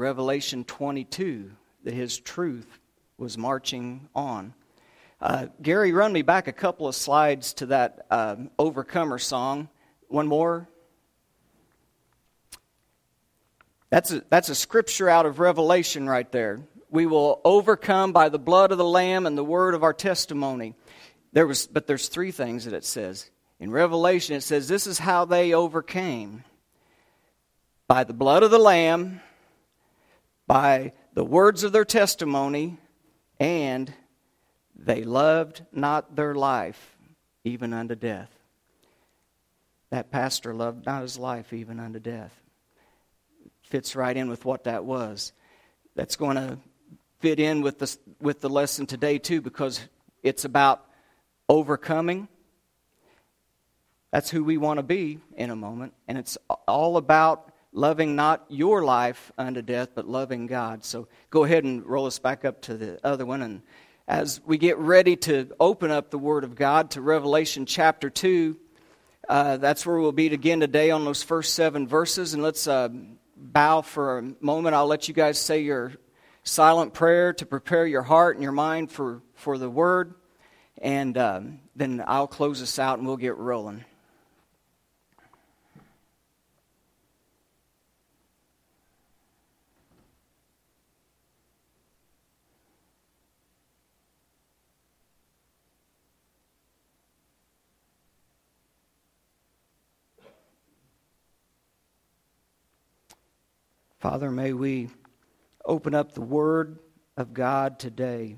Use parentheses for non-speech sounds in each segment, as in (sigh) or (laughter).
Revelation 22 that his truth was marching on. Uh, Gary, run me back a couple of slides to that uh, Overcomer song. One more. That's a, that's a scripture out of Revelation right there. We will overcome by the blood of the Lamb and the word of our testimony. There was, but there's three things that it says. In Revelation, it says this is how they overcame by the blood of the Lamb, by the words of their testimony, and they loved not their life even unto death. That pastor loved not his life even unto death. Fits right in with what that was. That's going to fit in with the, with the lesson today, too, because it's about overcoming. That's who we want to be in a moment. And it's all about loving not your life unto death, but loving God. So go ahead and roll us back up to the other one. And as we get ready to open up the Word of God to Revelation chapter 2, uh, that's where we'll be again today on those first seven verses. And let's uh, bow for a moment. I'll let you guys say your silent prayer to prepare your heart and your mind for, for the Word. And um, then I'll close us out and we'll get rolling. Father, may we open up the Word of God today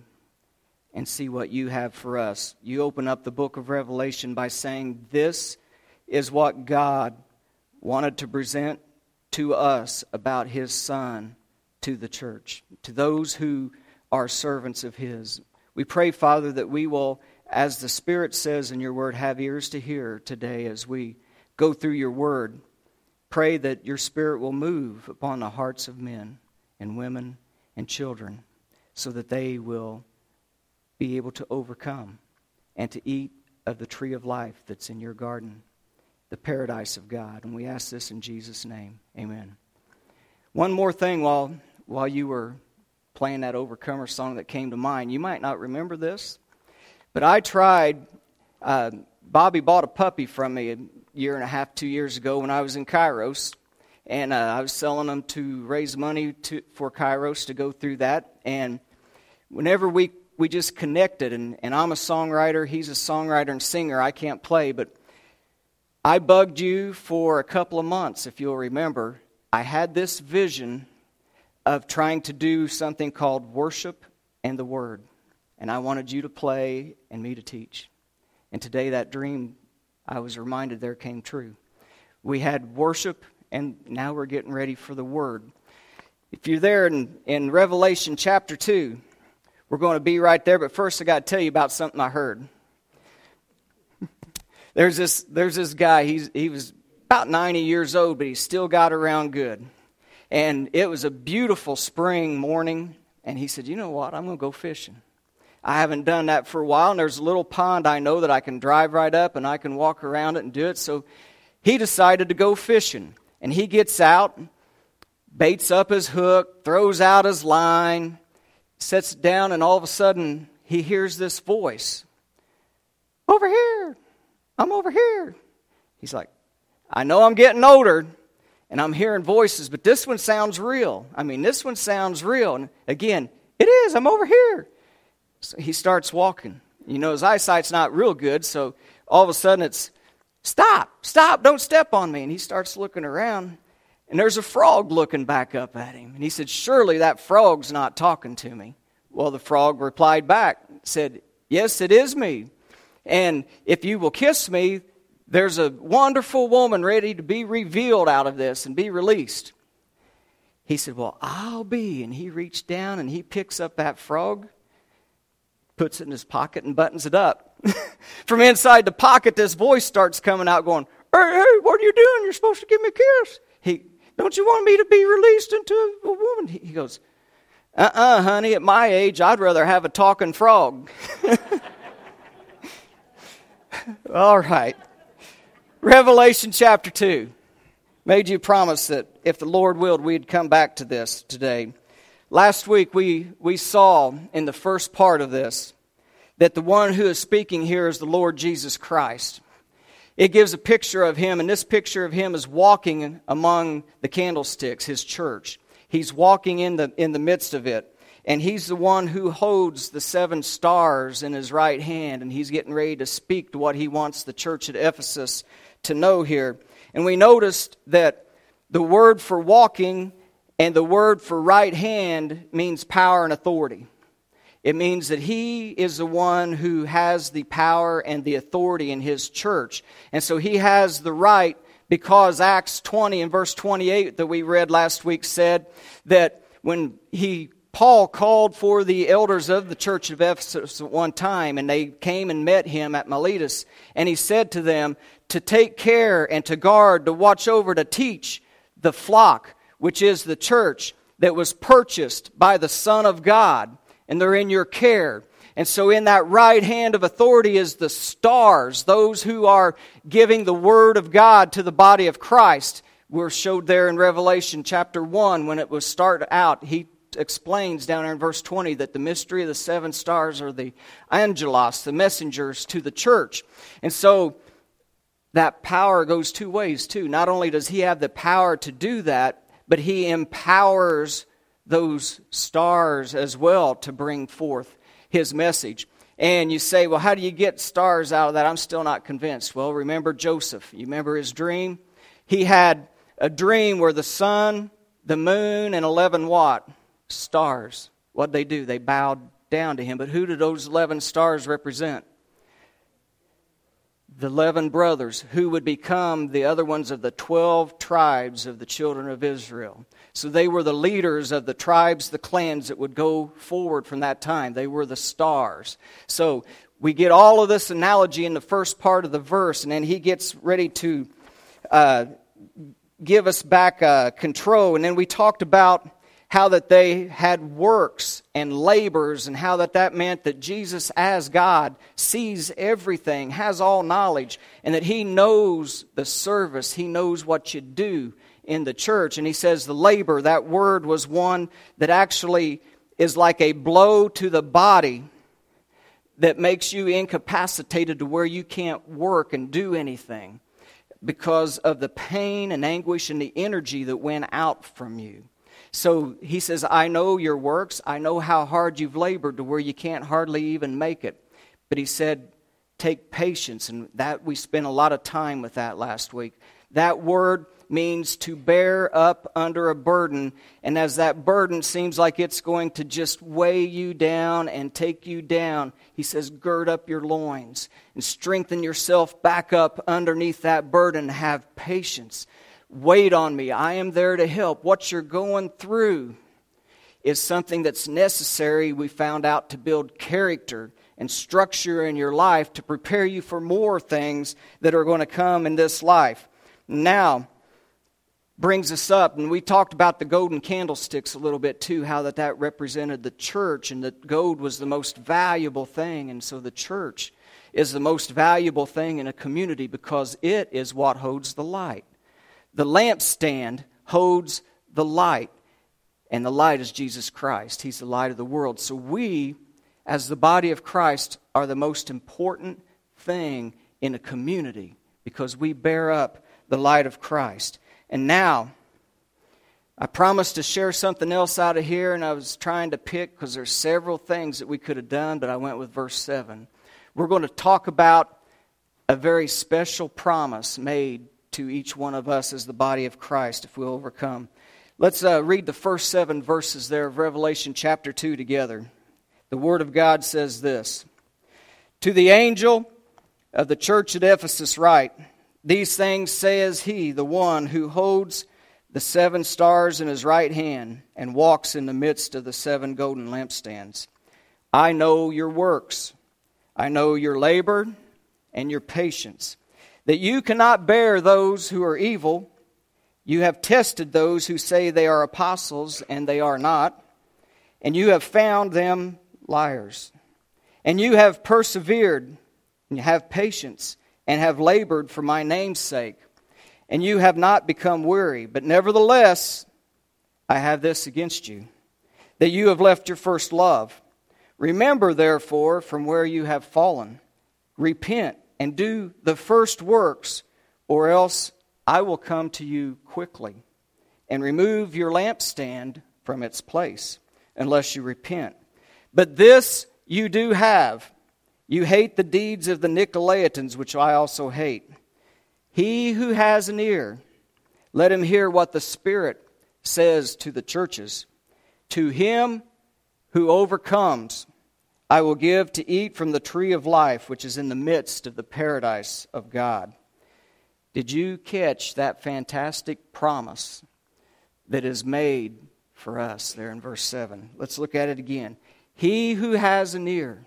and see what you have for us. You open up the book of Revelation by saying, This is what God wanted to present to us about His Son to the church, to those who are servants of His. We pray, Father, that we will, as the Spirit says in your word, have ears to hear today as we go through your word. Pray that your Spirit will move upon the hearts of men and women and children so that they will be able to overcome and to eat of the tree of life that's in your garden, the paradise of God. And we ask this in Jesus' name. Amen. One more thing while, while you were playing that Overcomer song that came to mind. You might not remember this, but I tried. Uh, Bobby bought a puppy from me year and a half, two years ago when I was in Kairos. And uh, I was selling them to raise money to, for Kairos to go through that. And whenever we, we just connected, and, and I'm a songwriter, he's a songwriter and singer, I can't play, but I bugged you for a couple of months, if you'll remember. I had this vision of trying to do something called worship and the word. And I wanted you to play and me to teach. And today that dream I was reminded there came true. We had worship, and now we're getting ready for the Word. If you're there in, in Revelation chapter 2, we're going to be right there, but first I got to tell you about something I heard. (laughs) there's, this, there's this guy, he's, he was about 90 years old, but he still got around good. And it was a beautiful spring morning, and he said, You know what? I'm going to go fishing. I haven't done that for a while, and there's a little pond I know that I can drive right up and I can walk around it and do it. So he decided to go fishing. And he gets out, baits up his hook, throws out his line, sets it down, and all of a sudden he hears this voice Over here! I'm over here! He's like, I know I'm getting older and I'm hearing voices, but this one sounds real. I mean, this one sounds real. And again, it is. I'm over here. So he starts walking. You know, his eyesight's not real good, so all of a sudden it's, stop, stop, don't step on me. And he starts looking around, and there's a frog looking back up at him. And he said, Surely that frog's not talking to me. Well, the frog replied back, said, Yes, it is me. And if you will kiss me, there's a wonderful woman ready to be revealed out of this and be released. He said, Well, I'll be. And he reached down and he picks up that frog puts it in his pocket and buttons it up. (laughs) From inside the pocket, this voice starts coming out going, Hey, hey, what are you doing? You're supposed to give me a kiss. He, don't you want me to be released into a woman? He, he goes, uh uh-uh, uh, honey, at my age, I'd rather have a talking frog. (laughs) All right. Revelation chapter 2. made you promise that if the Lord willed, we'd come back to this today. Last week, we, we saw in the first part of this that the one who is speaking here is the Lord Jesus Christ. It gives a picture of him, and this picture of him is walking among the candlesticks, his church. He's walking in the, in the midst of it. And he's the one who holds the seven stars in his right hand, and he's getting ready to speak to what he wants the church at Ephesus to know here. And we noticed that the word for walking and the word for right hand means power and authority. It means that he is the one who has the power and the authority in his church. And so he has the right because Acts 20 and verse 28 that we read last week said that when he Paul called for the elders of the church of Ephesus at one time, and they came and met him at Miletus. And he said to them to take care and to guard, to watch over, to teach the flock, which is the church that was purchased by the Son of God, and they're in your care. And so, in that right hand of authority is the stars, those who are giving the word of God to the body of Christ. We're showed there in Revelation chapter 1 when it was started out. He explains down there in verse 20 that the mystery of the seven stars are the angelos, the messengers to the church. And so that power goes two ways, too. Not only does he have the power to do that, but he empowers those stars as well to bring forth his message. And you say, well, how do you get stars out of that? I'm still not convinced. Well, remember Joseph. You remember his dream? He had a dream where the sun, the moon, and 11 what? stars. What'd they do? They bowed down to him. But who do those 11 stars represent? The 11 brothers who would become the other ones of the 12 tribes of the children of Israel. So they were the leaders of the tribes, the clans that would go forward from that time. They were the stars. So we get all of this analogy in the first part of the verse, and then he gets ready to uh, give us back uh, control. And then we talked about how that they had works and labors and how that that meant that Jesus as God sees everything, has all knowledge, and that he knows the service, he knows what you do in the church. And he says the labor, that word was one that actually is like a blow to the body that makes you incapacitated to where you can't work and do anything because of the pain and anguish and the energy that went out from you. So he says, I know your works. I know how hard you've labored to where you can't hardly even make it. But he said, take patience. And that we spent a lot of time with that last week. That word means to bear up under a burden. And as that burden seems like it's going to just weigh you down and take you down, he says, gird up your loins and strengthen yourself back up underneath that burden. Have patience. Wait on me. I am there to help. What you're going through is something that's necessary, we found out, to build character and structure in your life to prepare you for more things that are going to come in this life. Now, brings us up and we talked about the golden candlesticks a little bit too how that that represented the church and that gold was the most valuable thing and so the church is the most valuable thing in a community because it is what holds the light the lampstand holds the light, and the light is Jesus Christ. He's the light of the world. So we, as the body of Christ, are the most important thing in a community because we bear up the light of Christ. And now, I promised to share something else out of here, and I was trying to pick because there's several things that we could have done, but I went with verse 7. We're going to talk about a very special promise made to each one of us as the body of Christ if we'll overcome. Let's uh, read the first seven verses there of Revelation chapter 2 together. The Word of God says this To the angel of the church at Ephesus, write, These things says he, the one who holds the seven stars in his right hand and walks in the midst of the seven golden lampstands. I know your works, I know your labor and your patience that you cannot bear those who are evil. You have tested those who say they are apostles and they are not, and you have found them liars. And you have persevered and have patience and have labored for my name's sake and you have not become weary. But nevertheless, I have this against you, that you have left your first love. Remember, therefore, from where you have fallen, repent and do the first works, or else I will come to you quickly and remove your lampstand from its place, unless you repent. But this you do have. You hate the deeds of the Nicolaitans, which I also hate. He who has an ear, let him hear what the Spirit says to the churches. To him who overcomes, I will give to eat from the tree of life, which is in the midst of the paradise of God. Did you catch that fantastic promise that is made for us there in verse 7? Let's look at it again. He who has an ear,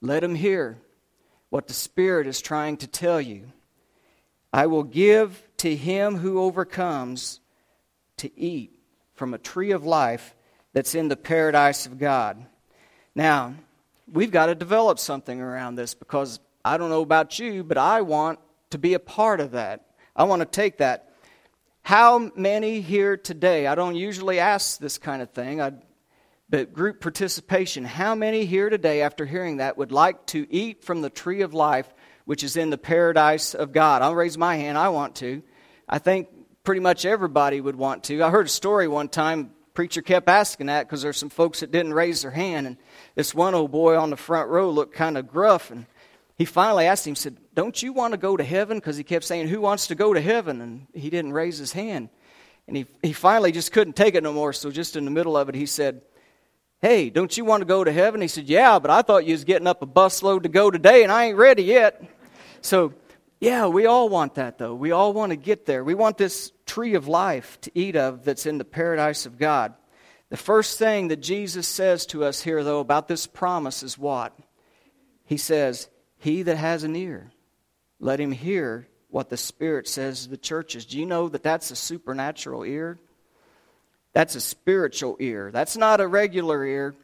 let him hear what the Spirit is trying to tell you. I will give to him who overcomes to eat from a tree of life that's in the paradise of God. Now, we've got to develop something around this because I don't know about you, but I want to be a part of that. I want to take that. How many here today? I don't usually ask this kind of thing, I, but group participation. How many here today, after hearing that, would like to eat from the tree of life which is in the paradise of God? I'll raise my hand. I want to. I think pretty much everybody would want to. I heard a story one time. Preacher kept asking that because there's some folks that didn't raise their hand, and this one old boy on the front row looked kind of gruff, and he finally asked him, said, "Don't you want to go to heaven?" Because he kept saying, "Who wants to go to heaven?" And he didn't raise his hand, and he he finally just couldn't take it no more. So just in the middle of it, he said, "Hey, don't you want to go to heaven?" He said, "Yeah, but I thought you was getting up a busload to go today, and I ain't ready yet." So yeah, we all want that, though. We all want to get there. We want this tree of life to eat of that's in the paradise of God. The first thing that Jesus says to us here, though, about this promise is what? He says, He that has an ear, let him hear what the Spirit says to the churches. Do you know that that's a supernatural ear? That's a spiritual ear. That's not a regular ear,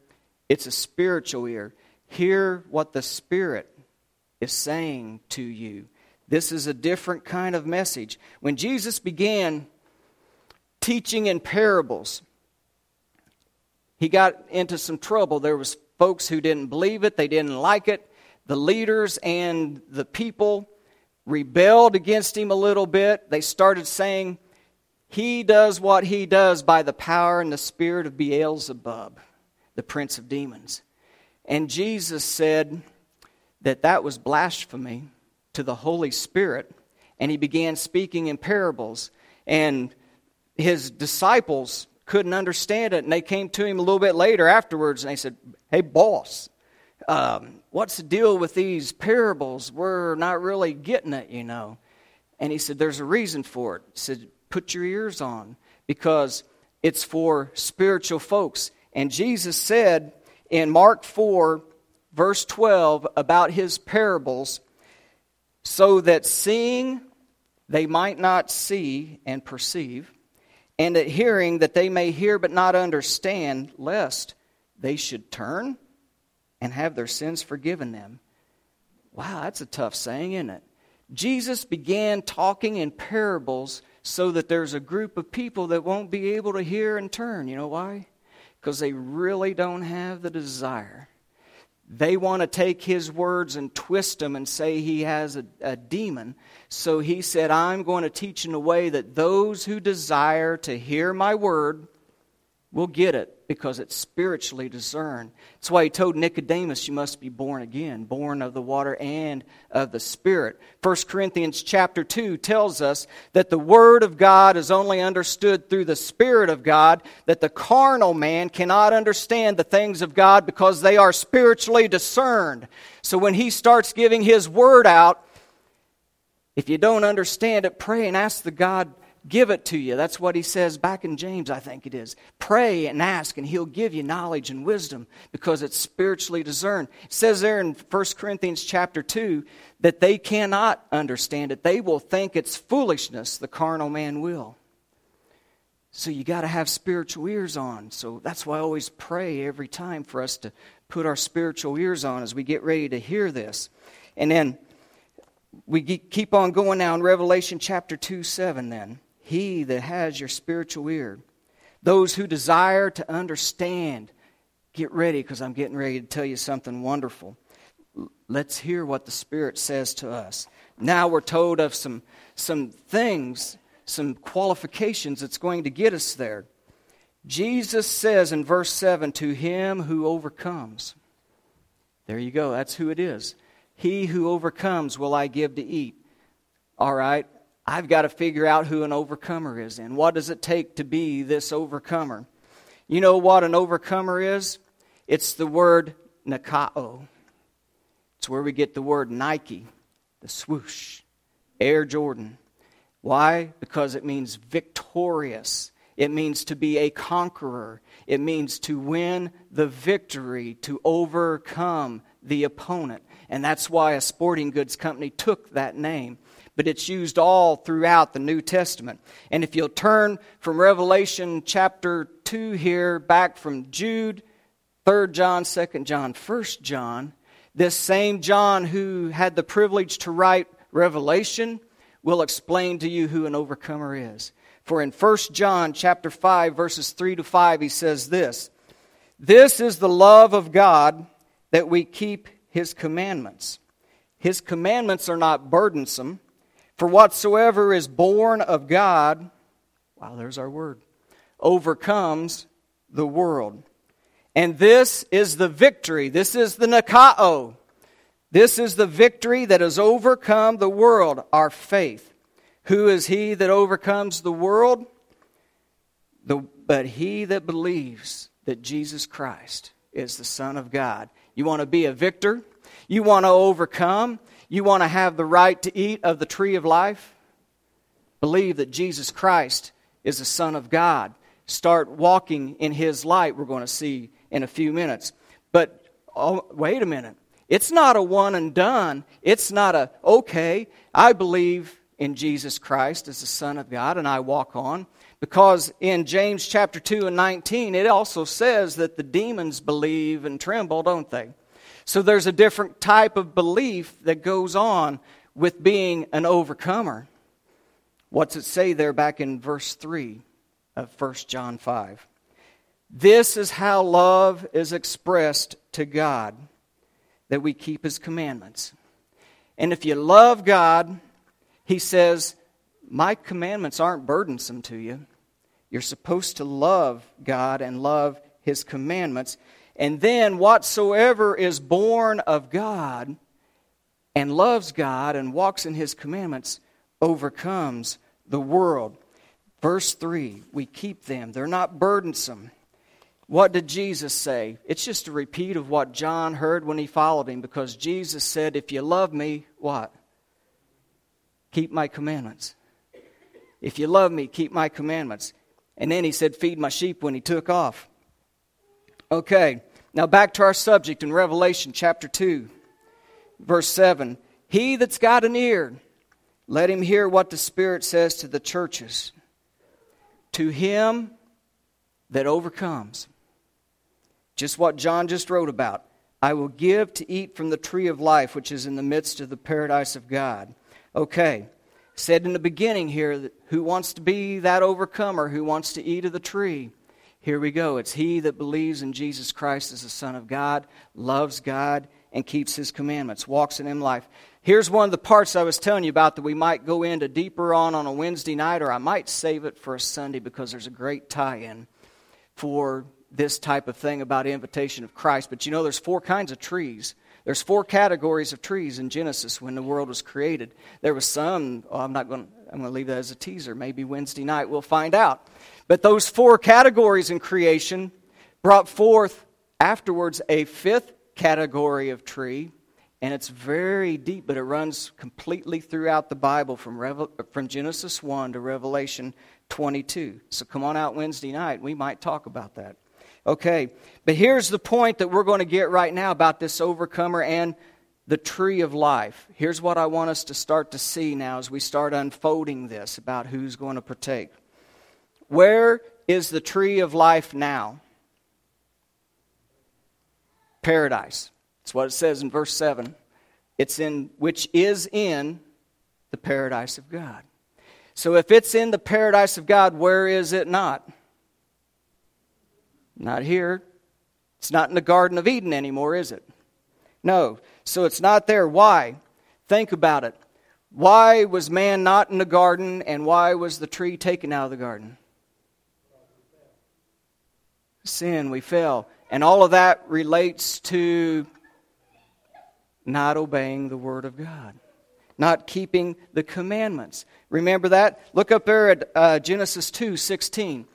it's a spiritual ear. Hear what the Spirit is saying to you. This is a different kind of message. When Jesus began teaching in parables, he got into some trouble. There was folks who didn't believe it, they didn't like it. The leaders and the people rebelled against him a little bit. They started saying, He does what he does by the power and the spirit of Beelzebub, the prince of demons. And Jesus said that that was blasphemy to the Holy Spirit, and he began speaking in parables. And his disciples couldn't understand it, and they came to him a little bit later afterwards, and they said, Hey, boss, um, what's the deal with these parables? We're not really getting it, you know. And he said, There's a reason for it. He said, Put your ears on, because it's for spiritual folks. And Jesus said in Mark 4, verse 12, about his parables, so that seeing they might not see and perceive, and at hearing that they may hear but not understand, lest they should turn and have their sins forgiven them. Wow, that's a tough saying, isn't it? Jesus began talking in parables so that there's a group of people that won't be able to hear and turn. You know why? Because they really don't have the desire they want to take his words and twist them and say he has a, a, demon. So he said, I'm going to teach in a way that those who desire to hear my word will get it because it's spiritually discerned. That's why he told Nicodemus, You must be born again, born of the water and of the Spirit. 1 Corinthians chapter 2 tells us that the Word of God is only understood through the Spirit of God, that the carnal man cannot understand the things of God because they are spiritually discerned. So when he starts giving his Word out, if you don't understand it, pray and ask the God give it to you. That's what he says back in James, I think it is. Pray and ask, and he'll give you knowledge and wisdom because it's spiritually discerned. It says there in 1 Corinthians chapter 2 that they cannot understand it. They will think it's foolishness, the carnal man will. So you got to have spiritual ears on. So that's why I always pray every time for us to put our spiritual ears on as we get ready to hear this. And then we keep on going now in Revelation chapter 2 7 then. He that has your spiritual ear, those who desire to understand, get ready because I'm getting ready to tell you something wonderful. Let's hear what the Spirit says to us. Now we're told of some, some things, some qualifications that's going to get us there. Jesus says in verse 7 to him who overcomes. There you go, that's who it is. He who overcomes will I give to eat. All right, I've got to figure out who an overcomer is and what does it take to be this overcomer. You know what an overcomer is? It's the word Nikao. It's where we get the word Nike, the swoosh, Air Jordan. Why? Because it means victorious. It means to be a conqueror. It means to win the victory, to overcome the opponent. And that's why a sporting goods company took that name. But it's used all throughout the New Testament. And if you'll turn from Revelation chapter 2 here, back from Jude, 3 John, 2 John, 1 John, this same John who had the privilege to write Revelation will explain to you who an overcomer is. For in 1 John chapter 5 verses 3 to 5 he says this, This is the love of God that we keep his commandments. His commandments are not burdensome, for whatsoever is born of God, wow, there's our word, overcomes the world. And this is the victory. This is the Nikao. This is the victory that has overcome the world, our faith. Who is he that overcomes the world? The, but he that believes that Jesus Christ is the Son of God. You want to be a victor? You want to overcome? You want to have the right to eat of the tree of life? Believe that Jesus Christ is the Son of God. Start walking in His light, we're going to see in a few minutes. But oh, wait a minute. It's not a one and done. It's not a, okay, I believe in Jesus Christ as the Son of God, and I walk on. Because in James chapter 2 and 19, it also says that the demons believe and tremble, don't they? So there's a different type of belief that goes on with being an overcomer. What's it say there back in verse 3 of 1 John 5? This is how love is expressed to God, that we keep His commandments. And if you love God, he says, My commandments aren't burdensome to you. You're supposed to love God and love His commandments. And then, whatsoever is born of God and loves God and walks in His commandments overcomes the world. Verse 3 we keep them, they're not burdensome. What did Jesus say? It's just a repeat of what John heard when he followed him because Jesus said, If you love me, what? keep my commandments. If you love me, keep my commandments. And then he said, Feed my sheep when he took off. Okay, now back to our subject in Revelation chapter 2, verse 7. He that's got an ear, let him hear what the Spirit says to the churches. To him that overcomes. Just what John just wrote about. I will give to eat from the tree of life, which is in the midst of the paradise of God. Okay, said in the beginning here, who wants to be that overcomer, who wants to eat of the tree? Here we go. It's he that believes in Jesus Christ as the Son of God, loves God, and keeps his commandments, walks in him life. Here's one of the parts I was telling you about that we might go into deeper on on a Wednesday night, or I might save it for a Sunday because there's a great tie in for this type of thing about invitation of Christ. But you know, there's four kinds of trees. There's four categories of trees in Genesis when the world was created. There was some, oh, I'm not going to, I'm going to leave that as a teaser. Maybe Wednesday night we'll find out. But those four categories in creation brought forth afterwards a fifth category of tree, and it's very deep, but it runs completely throughout the Bible from, Revel- from Genesis 1 to Revelation 22. So come on out Wednesday night. We might talk about that. Okay, but here's the point that we're going to get right now about this overcomer and the tree of life. Here's what I want us to start to see now as we start unfolding this about who's going to partake. Where is the tree of life now? Paradise. That's what it says in verse 7. it's in which is in the paradise of God. So if it's in the paradise of God, where is it not? Not here. It's not in the Garden of Eden anymore, is it? No. So it's not there. Why? Think about it. Why was man not in the garden and why was the tree taken out of the garden? Sin, we fell. And all of that relates to not obeying the Word of God, not keeping the commandments. Remember that? Look up there at uh, Genesis 2 16.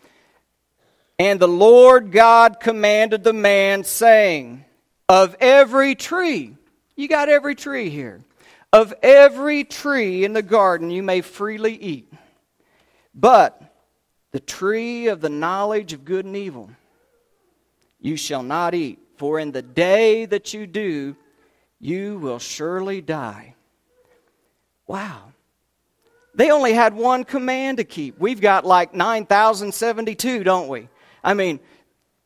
And the Lord God commanded the man, saying, Of every tree, you got every tree here, of every tree in the garden you may freely eat, but the tree of the knowledge of good and evil you shall not eat, for in the day that you do, you will surely die. Wow. They only had one command to keep. We've got like 9,072, don't we? I mean,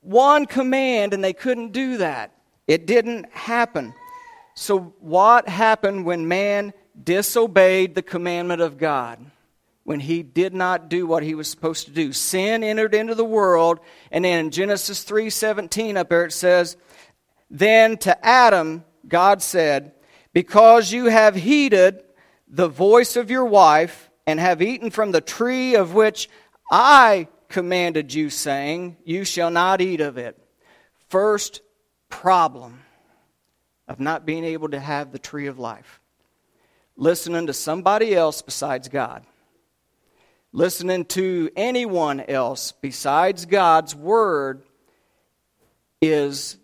one command and they couldn't do that. It didn't happen. So, what happened when man disobeyed the commandment of God? When he did not do what he was supposed to do. Sin entered into the world, and then in Genesis 3:17 up there it says, Then to Adam God said, Because you have heeded the voice of your wife, and have eaten from the tree of which I commanded you, saying, You shall not eat of it. First problem of not being able to have the tree of life listening to somebody else besides God. Listening to anyone else besides God's word is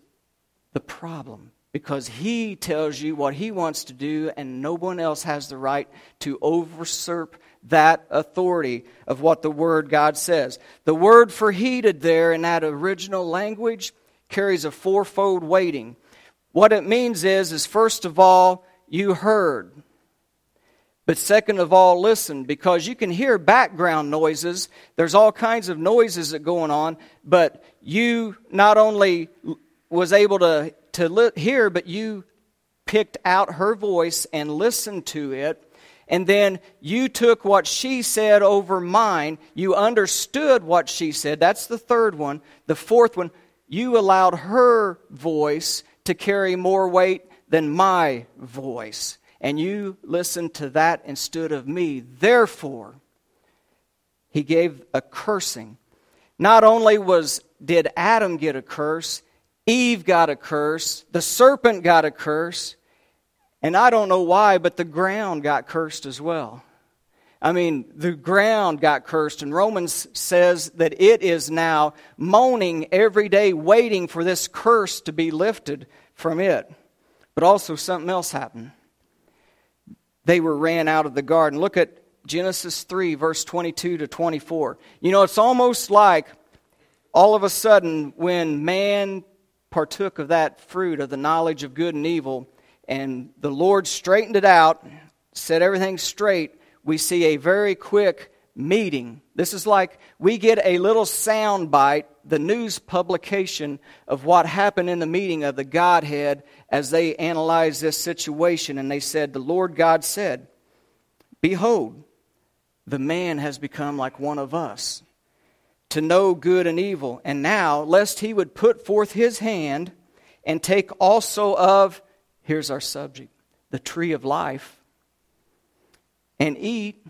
the problem because he tells you what he wants to do, and no one else has the right to usurp that authority of what the Word God says. The word for heeded there in that original language carries a fourfold weighting. What it means is, is first of all, you heard. But second of all, listen, because you can hear background noises. There's all kinds of noises that going on, but you not only was able to to li- hear, but you picked out her voice and listened to it. And then you took what she said over mine. You understood what she said. That's the third one. The fourth one, you allowed her voice to carry more weight than my voice. And you listened to that instead of me. Therefore, he gave a cursing. Not only was did Adam get a curse, Eve got a curse, the serpent got a curse, and I don't know why, but the ground got cursed as well. I mean, the ground got cursed, and Romans says that it is now moaning every day, waiting for this curse to be lifted from it. But also, something else happened. They were ran out of the garden. Look at Genesis 3, verse 22 to 24. You know, it's almost like all of a sudden when man partook of that fruit of the knowledge of good and evil, and the Lord straightened it out, set everything straight, we see a very quick meeting. This is like we get a little sound bite, the news publication of what happened in the meeting of the Godhead as they analyzed this situation. And they said, The Lord God said, Behold, the man has become like one of us to know good and evil. And now, lest he would put forth his hand and take also of, here's our subject, the tree of life, and eat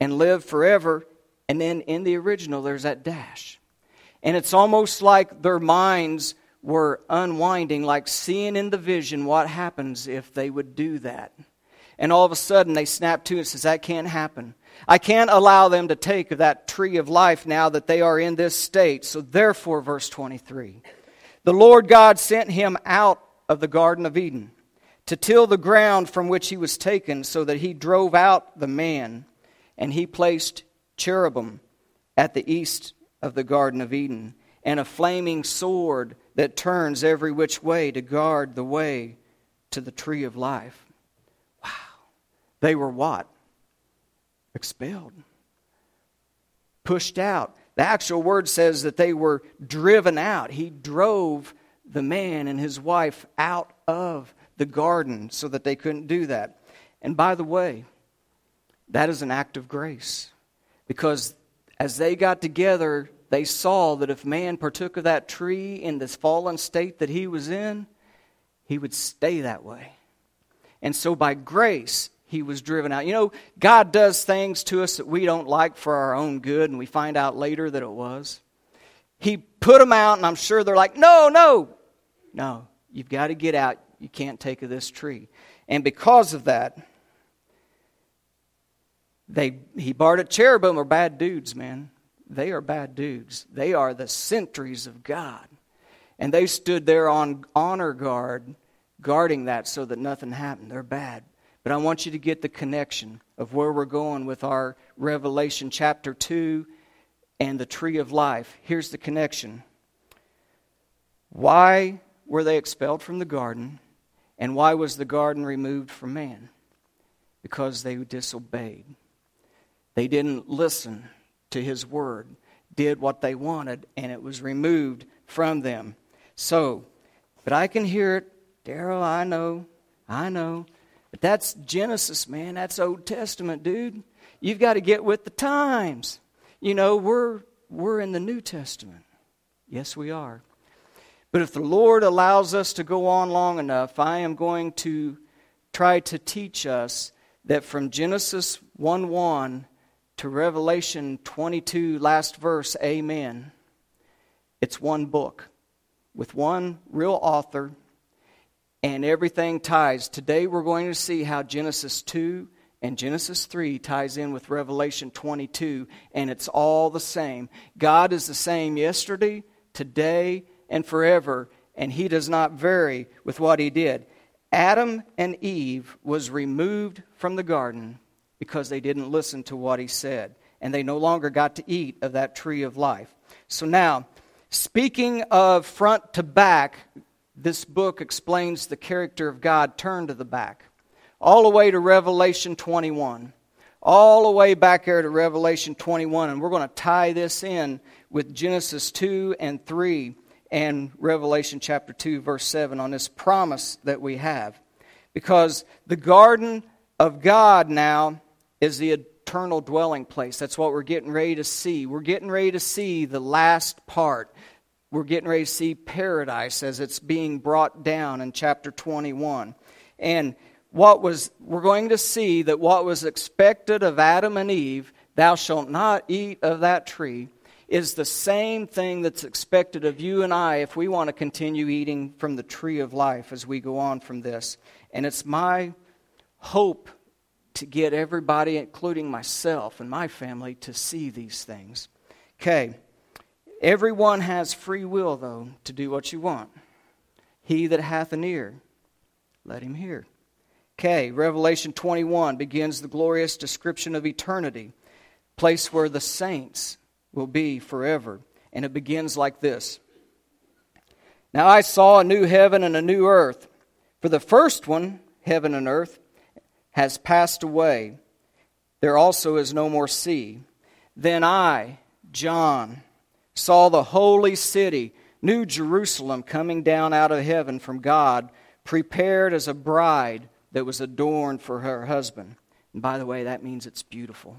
and live forever. And then in the original, there's that dash. And it's almost like their minds were unwinding, like seeing in the vision what happens if they would do that. And all of a sudden, they snap to and says, That can't happen. I can't allow them to take of that tree of life now that they are in this state. So, therefore, verse 23 the Lord God sent him out of the Garden of Eden to till the ground from which he was taken, so that he drove out the man, and he placed cherubim at the east of the Garden of Eden, and a flaming sword that turns every which way to guard the way to the tree of life. Wow. They were what? expelled, pushed out. The actual word says that they were driven out. He drove the man and his wife out of the garden so that they couldn't do that. And by the way, that is an act of grace. Because as they got together, they saw that if man partook of that tree in this fallen state that he was in, he would stay that way. And so by grace, he was driven out. You know, God does things to us that we don't like for our own good, and we find out later that it was. He put them out, and I'm sure they're like, no, no, no, you've got to get out. You can't take of this tree. And because of that, they he barred at cherubim are bad dudes, man. They are bad dudes. They are the sentries of God. And they stood there on honor guard, guarding that so that nothing happened. They're bad. But I want you to get the connection of where we're going with our Revelation chapter 2 and the tree of life. Here's the connection. Why were they expelled from the garden? And why was the garden removed from man? Because they disobeyed. They didn't listen to his word, did what they wanted, and it was removed from them. So, but I can hear it. Daryl, I know, I know. But that's Genesis, man. That's Old Testament, dude. You've got to get with the times. You know, we're, we're in the New Testament. Yes, we are. But if the Lord allows us to go on long enough, I am going to try to teach us that from Genesis 1 1 to Revelation 22, last verse, Amen, it's one book with one real author and everything ties. Today we're going to see how Genesis 2 and Genesis 3 ties in with Revelation 22, and it's all the same. God is the same yesterday, today, and forever, and He does not vary with what He did. Adam and Eve was removed from the garden because they didn't listen to what He said, and they no longer got to eat of that tree of life. So now, speaking of front to back, this book explains the character of God turn to the back, all the way to Revelation 21. All the way back there to Revelation 21. And we're going to tie this in with Genesis 2 and 3 and Revelation chapter 2, verse 7 on this promise that we have. Because the garden of God now is the eternal dwelling place. That's what we're getting ready to see. We're getting ready to see the last part we're getting ready to see paradise as it's being brought down in chapter 21. And what was we're going to see that what was expected of Adam and Eve, thou shalt not eat of that tree, is the same thing that's expected of you and I if we want to continue eating from the tree of life as we go on from this. And it's my hope to get everybody, including myself and my family, to see these things. Okay. Everyone has free will, though, to do what you want. He that hath an ear, let him hear. Okay, Revelation 21 begins the glorious description of eternity, place where the saints will be forever. And it begins like this Now I saw a new heaven and a new earth. For the first one, heaven and earth, has passed away. There also is no more sea. Then I, John, saw the holy city, New Jerusalem, coming down out of heaven from God, prepared as a bride that was adorned for her husband. And by the way, that means it's beautiful.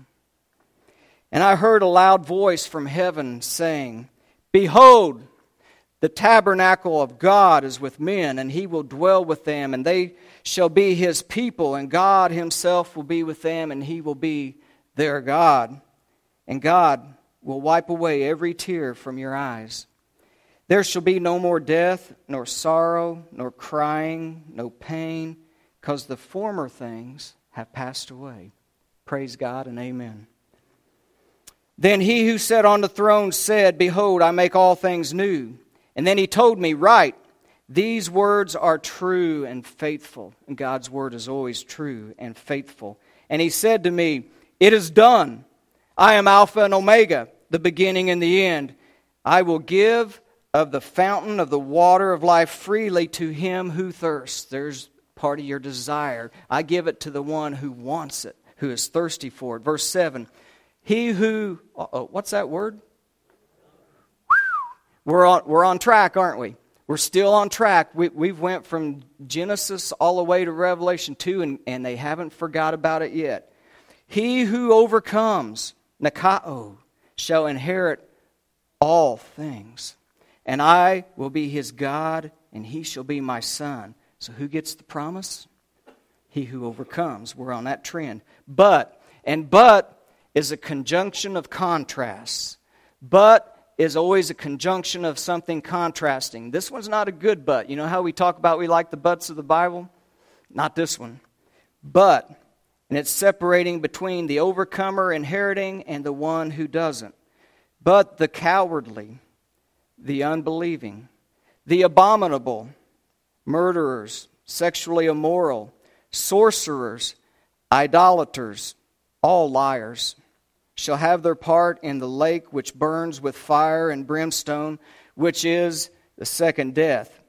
And I heard a loud voice from heaven saying, Behold, the tabernacle of God is with men, and he will dwell with them, and they shall be his people, and God himself will be with them, and he will be their God. And God will wipe away every tear from your eyes. There shall be no more death, nor sorrow, nor crying, no pain, because the former things have passed away. Praise God and amen. Then he who sat on the throne said, Behold, I make all things new. And then he told me, Write, these words are true and faithful. And God's word is always true and faithful. And he said to me, It is done. I am Alpha and Omega the beginning and the end. I will give of the fountain of the water of life freely to him who thirsts. There's part of your desire. I give it to the one who wants it, who is thirsty for it. Verse 7 He who, what's that word? We're on, we're on track, aren't we? We're still on track. We, we've went from Genesis all the way to Revelation 2, and, and they haven't forgot about it yet. He who overcomes, Nikao, shall inherit all things. And I will be his God, and he shall be my son. So who gets the promise? He who overcomes. We're on that trend. But, and but is a conjunction of contrasts. But is always a conjunction of something contrasting. This one's not a good but. You know how we talk about we like the buts of the Bible? Not this one. But, and it's separating between the overcomer inheriting and the one who doesn't. But the cowardly, the unbelieving, the abominable, murderers, sexually immoral, sorcerers, idolaters, all liars shall have their part in the lake which burns with fire and brimstone, which is the second death.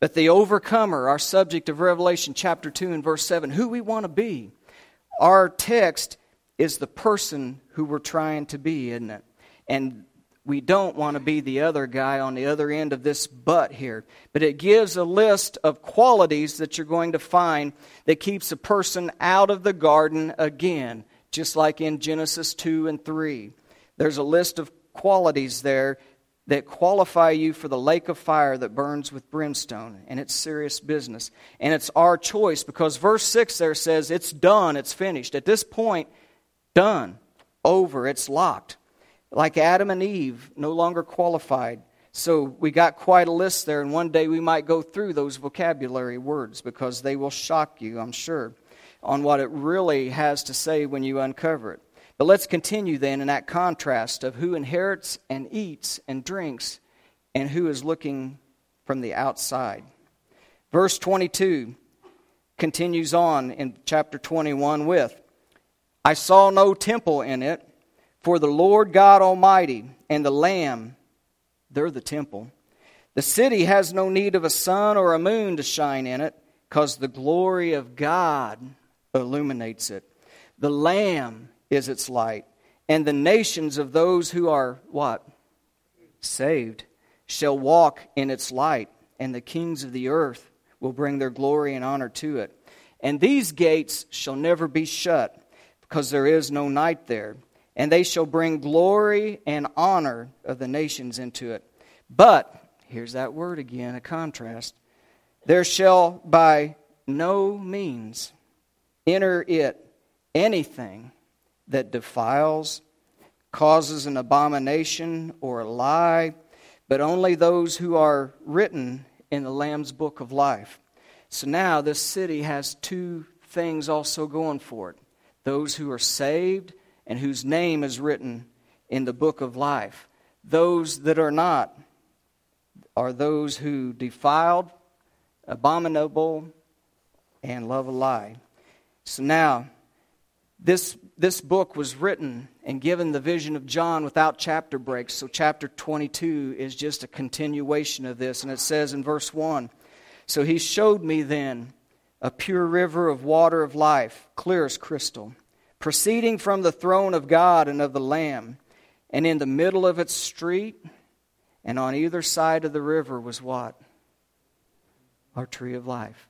But the overcomer, our subject of Revelation chapter 2 and verse 7, who we want to be. Our text is the person who we're trying to be, isn't it? And we don't want to be the other guy on the other end of this but here. But it gives a list of qualities that you're going to find that keeps a person out of the garden again just like in Genesis 2 and 3. There's a list of qualities there that qualify you for the lake of fire that burns with brimstone, and it's serious business. And it's our choice because verse 6 there says, It's done, it's finished. At this point, done, over, it's locked. Like Adam and Eve, no longer qualified. So we got quite a list there, and one day we might go through those vocabulary words because they will shock you, I'm sure on what it really has to say when you uncover it. But let's continue then in that contrast of who inherits and eats and drinks and who is looking from the outside. Verse 22 continues on in chapter 21 with I saw no temple in it, for the Lord God Almighty and the Lamb, they're the temple. The city has no need of a sun or a moon to shine in it, because the glory of God illuminates it. The Lamb is its light, and the nations of those who are what? Saved shall walk in its light, and the kings of the earth will bring their glory and honor to it. And these gates shall never be shut, because there is no night there. And they shall bring glory and honor of the nations into it. But, here's that word again, a contrast. There shall by no means enter it anything that defiles, causes an abomination or a lie, but only those who are written in the Lamb's book of life. So now this city has two things also going for it those who are saved and whose name is written in the book of life. Those that are not are those who defiled, abominable, and love a lie. So now, this, this book was written and given the vision of John without chapter breaks. So, chapter 22 is just a continuation of this. And it says in verse 1 So he showed me then a pure river of water of life, clear as crystal, proceeding from the throne of God and of the Lamb. And in the middle of its street and on either side of the river was what? Our tree of life.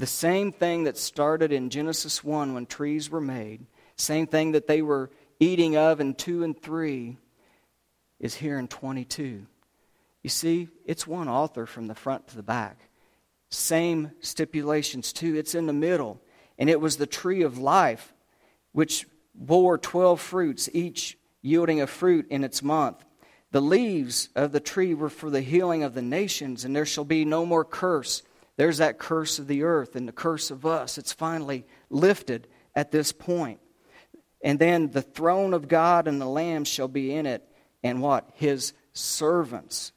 The same thing that started in Genesis 1 when trees were made, same thing that they were eating of in 2 and 3, is here in 22. You see, it's one author from the front to the back. Same stipulations, too. It's in the middle. And it was the tree of life, which bore 12 fruits, each yielding a fruit in its month. The leaves of the tree were for the healing of the nations, and there shall be no more curse. There's that curse of the earth and the curse of us. It's finally lifted at this point. And then the throne of God and the Lamb shall be in it, and what? His servants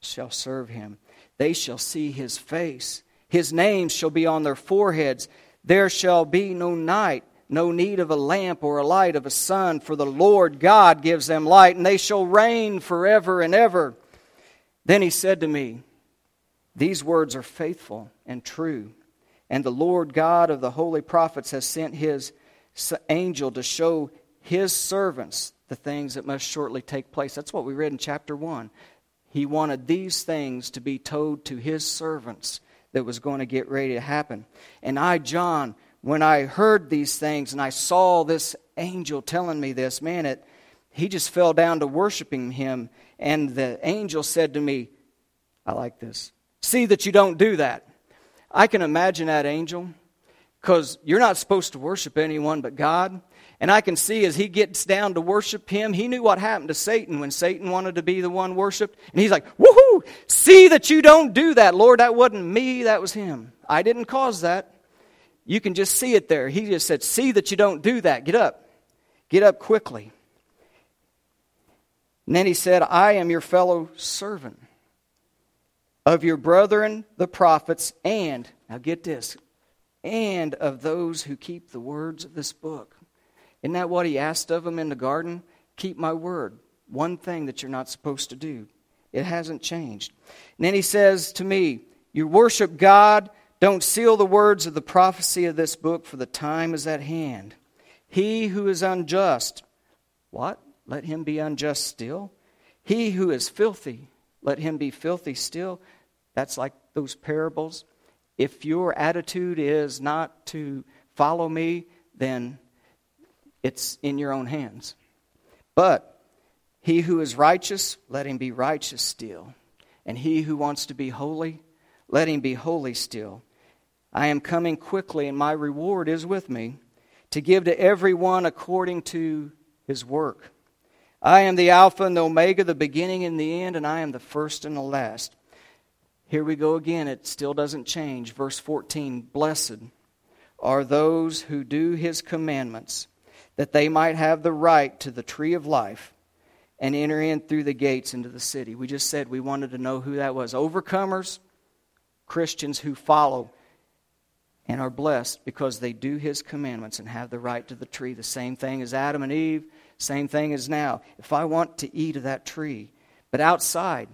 shall serve him. They shall see his face. His name shall be on their foreheads. There shall be no night, no need of a lamp or a light of a sun, for the Lord God gives them light, and they shall reign forever and ever. Then he said to me, these words are faithful and true. And the Lord God of the holy prophets has sent his angel to show his servants the things that must shortly take place. That's what we read in chapter 1. He wanted these things to be told to his servants that was going to get ready to happen. And I, John, when I heard these things and I saw this angel telling me this, man, it, he just fell down to worshiping him. And the angel said to me, I like this. See that you don't do that. I can imagine that angel because you're not supposed to worship anyone but God. And I can see as he gets down to worship him, he knew what happened to Satan when Satan wanted to be the one worshiped. And he's like, Woohoo! See that you don't do that, Lord. That wasn't me, that was him. I didn't cause that. You can just see it there. He just said, See that you don't do that. Get up. Get up quickly. And then he said, I am your fellow servant of your brethren, the prophets, and, now get this, and of those who keep the words of this book. Isn't that what he asked of them in the garden? Keep my word. One thing that you're not supposed to do. It hasn't changed. And then he says to me, You worship God, don't seal the words of the prophecy of this book, for the time is at hand. He who is unjust, what? Let him be unjust still. He who is filthy, let him be filthy still. That's like those parables. If your attitude is not to follow me, then it's in your own hands. But he who is righteous, let him be righteous still. And he who wants to be holy, let him be holy still. I am coming quickly, and my reward is with me to give to everyone according to his work. I am the Alpha and the Omega, the beginning and the end, and I am the first and the last. Here we go again. It still doesn't change. Verse 14 Blessed are those who do his commandments that they might have the right to the tree of life and enter in through the gates into the city. We just said we wanted to know who that was. Overcomers, Christians who follow and are blessed because they do his commandments and have the right to the tree. The same thing as Adam and Eve, same thing as now. If I want to eat of that tree, but outside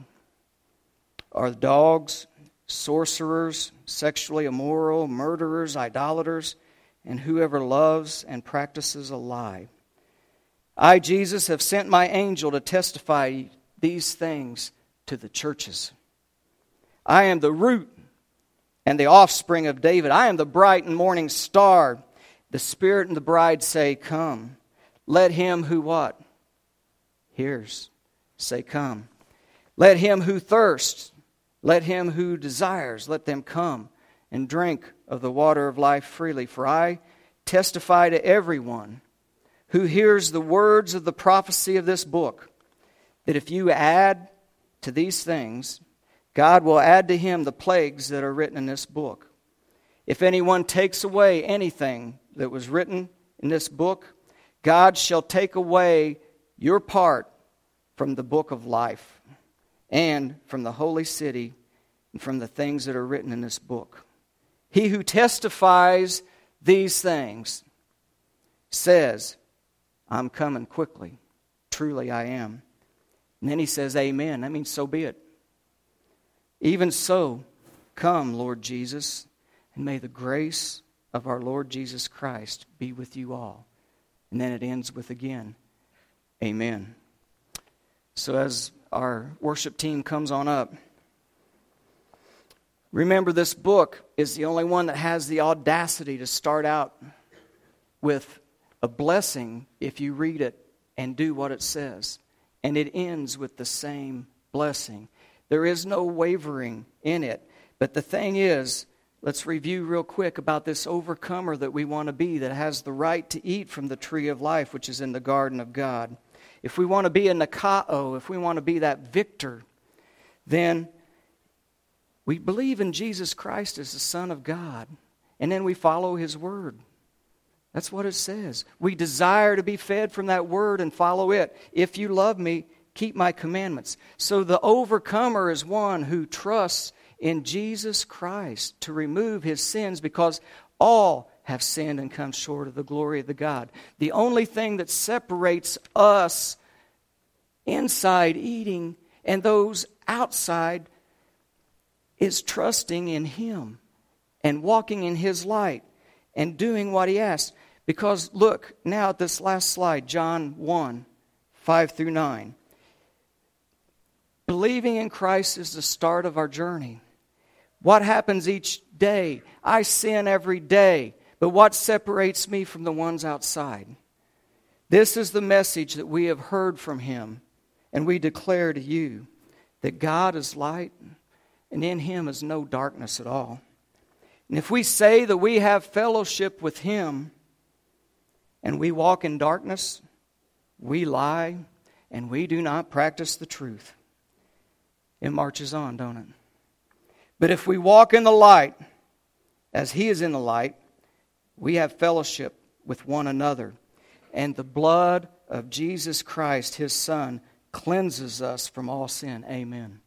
are dogs, sorcerers, sexually immoral, murderers, idolaters and whoever loves and practices a lie. I, Jesus, have sent my angel to testify these things to the churches. I am the root and the offspring of David. I am the bright and morning star. The Spirit and the bride say, Come. Let him who what? Hears say, Come. Let him who thirsts, let him who desires, let them come and drink of the water of life freely. For I testify to everyone who hears the words of the prophecy of this book that if you add to these things, God will add to him the plagues that are written in this book. If anyone takes away anything that was written in this book, God shall take away your part from the book of life and from the holy city and from the things that are written in this book. He who testifies these things says, I'm coming quickly. Truly I am. And then he says, Amen. That means so be it. Even so, come, Lord Jesus, and may the grace of our Lord Jesus Christ be with you all. And then it ends with again, Amen. So as our worship team comes on up, Remember, this book is the only one that has the audacity to start out with a blessing if you read it and do what it says. And it ends with the same blessing. There is no wavering in it. But the thing is, let's review real quick about this overcomer that we want to be that has the right to eat from the tree of life, which is in the garden of God. If we want to be a Nikao, if we want to be that victor, then we believe in Jesus Christ as the Son of God, and then we follow His Word. That's what it says. We desire to be fed from that Word and follow it. If you love me, keep my commandments. So the overcomer is one who trusts in Jesus Christ to remove his sins because all have sinned and come short of the glory of the God. The only thing that separates us inside eating and those outside is trusting in Him and walking in His light and doing what He asks. Because look now at this last slide, John 1 5 through 9. Believing in Christ is the start of our journey. What happens each day? I sin every day, but what separates me from the ones outside? This is the message that we have heard from him, and we declare to you that God is light, and in him is no darkness at all. And if we say that we have fellowship with him, and we walk in darkness, we lie, and we do not practice the truth. It marches on, don't it? But if we walk in the light, as he is in the light, we have fellowship with one another and the blood of Jesus Christ, his Son, cleanses us from all sin. Amen.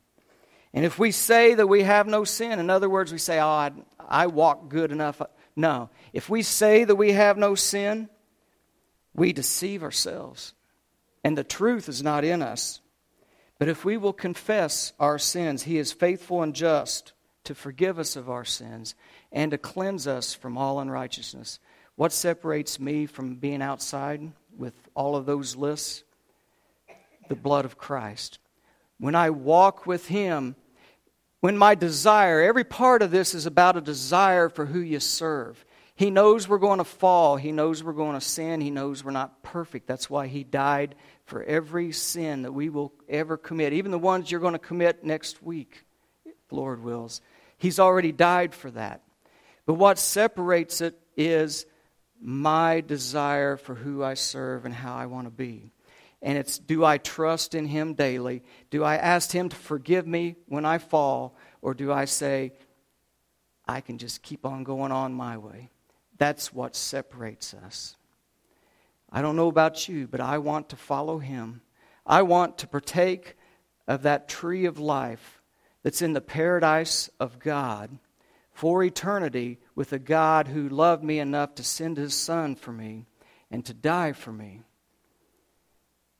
And if we say that we have no sin, in other words, we say, Oh, I, I walk good enough. No. If we say that we have no sin, we deceive ourselves, and the truth is not in us. But if we will confess our sins, He is faithful and just to forgive us of our sins and to cleanse us from all unrighteousness. What separates me from being outside with all of those lists? The blood of Christ. When I walk with Him, when my desire, every part of this is about a desire for who you serve. He knows we're going to fall. He knows we're going to sin. He knows we're not perfect. That's why He died for every sin that we will ever commit, even the ones you're going to commit next week, Lord wills. He's already died for that. But what separates it is my desire for who I serve and how I want to be. And it's do I trust in Him daily? Do I ask Him to forgive me when I fall? Or do I say, I can just keep on going on my way? That's what separates us. I don't know about you, but I want to follow Him. I want to partake of that tree of life that's in the paradise of God for eternity with a God who loved me enough to send his son for me and to die for me.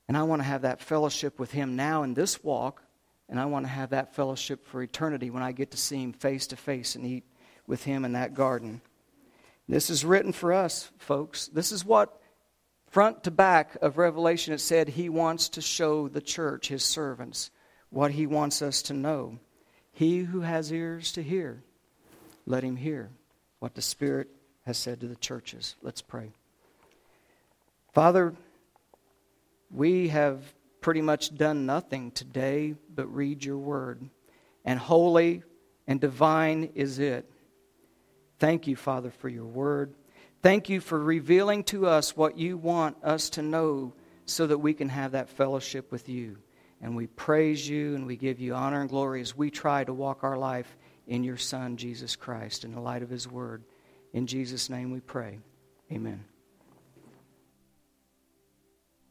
And I want to have that fellowship with him now in this walk, and I want to have that fellowship for eternity when I get to see him face to face and eat with him in that garden. This is written for us, folks. This is what, front to back of Revelation, it said he wants to show the church, his servants, what he wants us to know. He who has ears to hear, let him hear what the Spirit has said to the churches. Let's pray. Father, we have pretty much done nothing today but read your word, and holy and divine is it. Thank you, Father, for your word. Thank you for revealing to us what you want us to know so that we can have that fellowship with you. And we praise you and we give you honor and glory as we try to walk our life in your Son, Jesus Christ, in the light of his word. In Jesus' name we pray. Amen.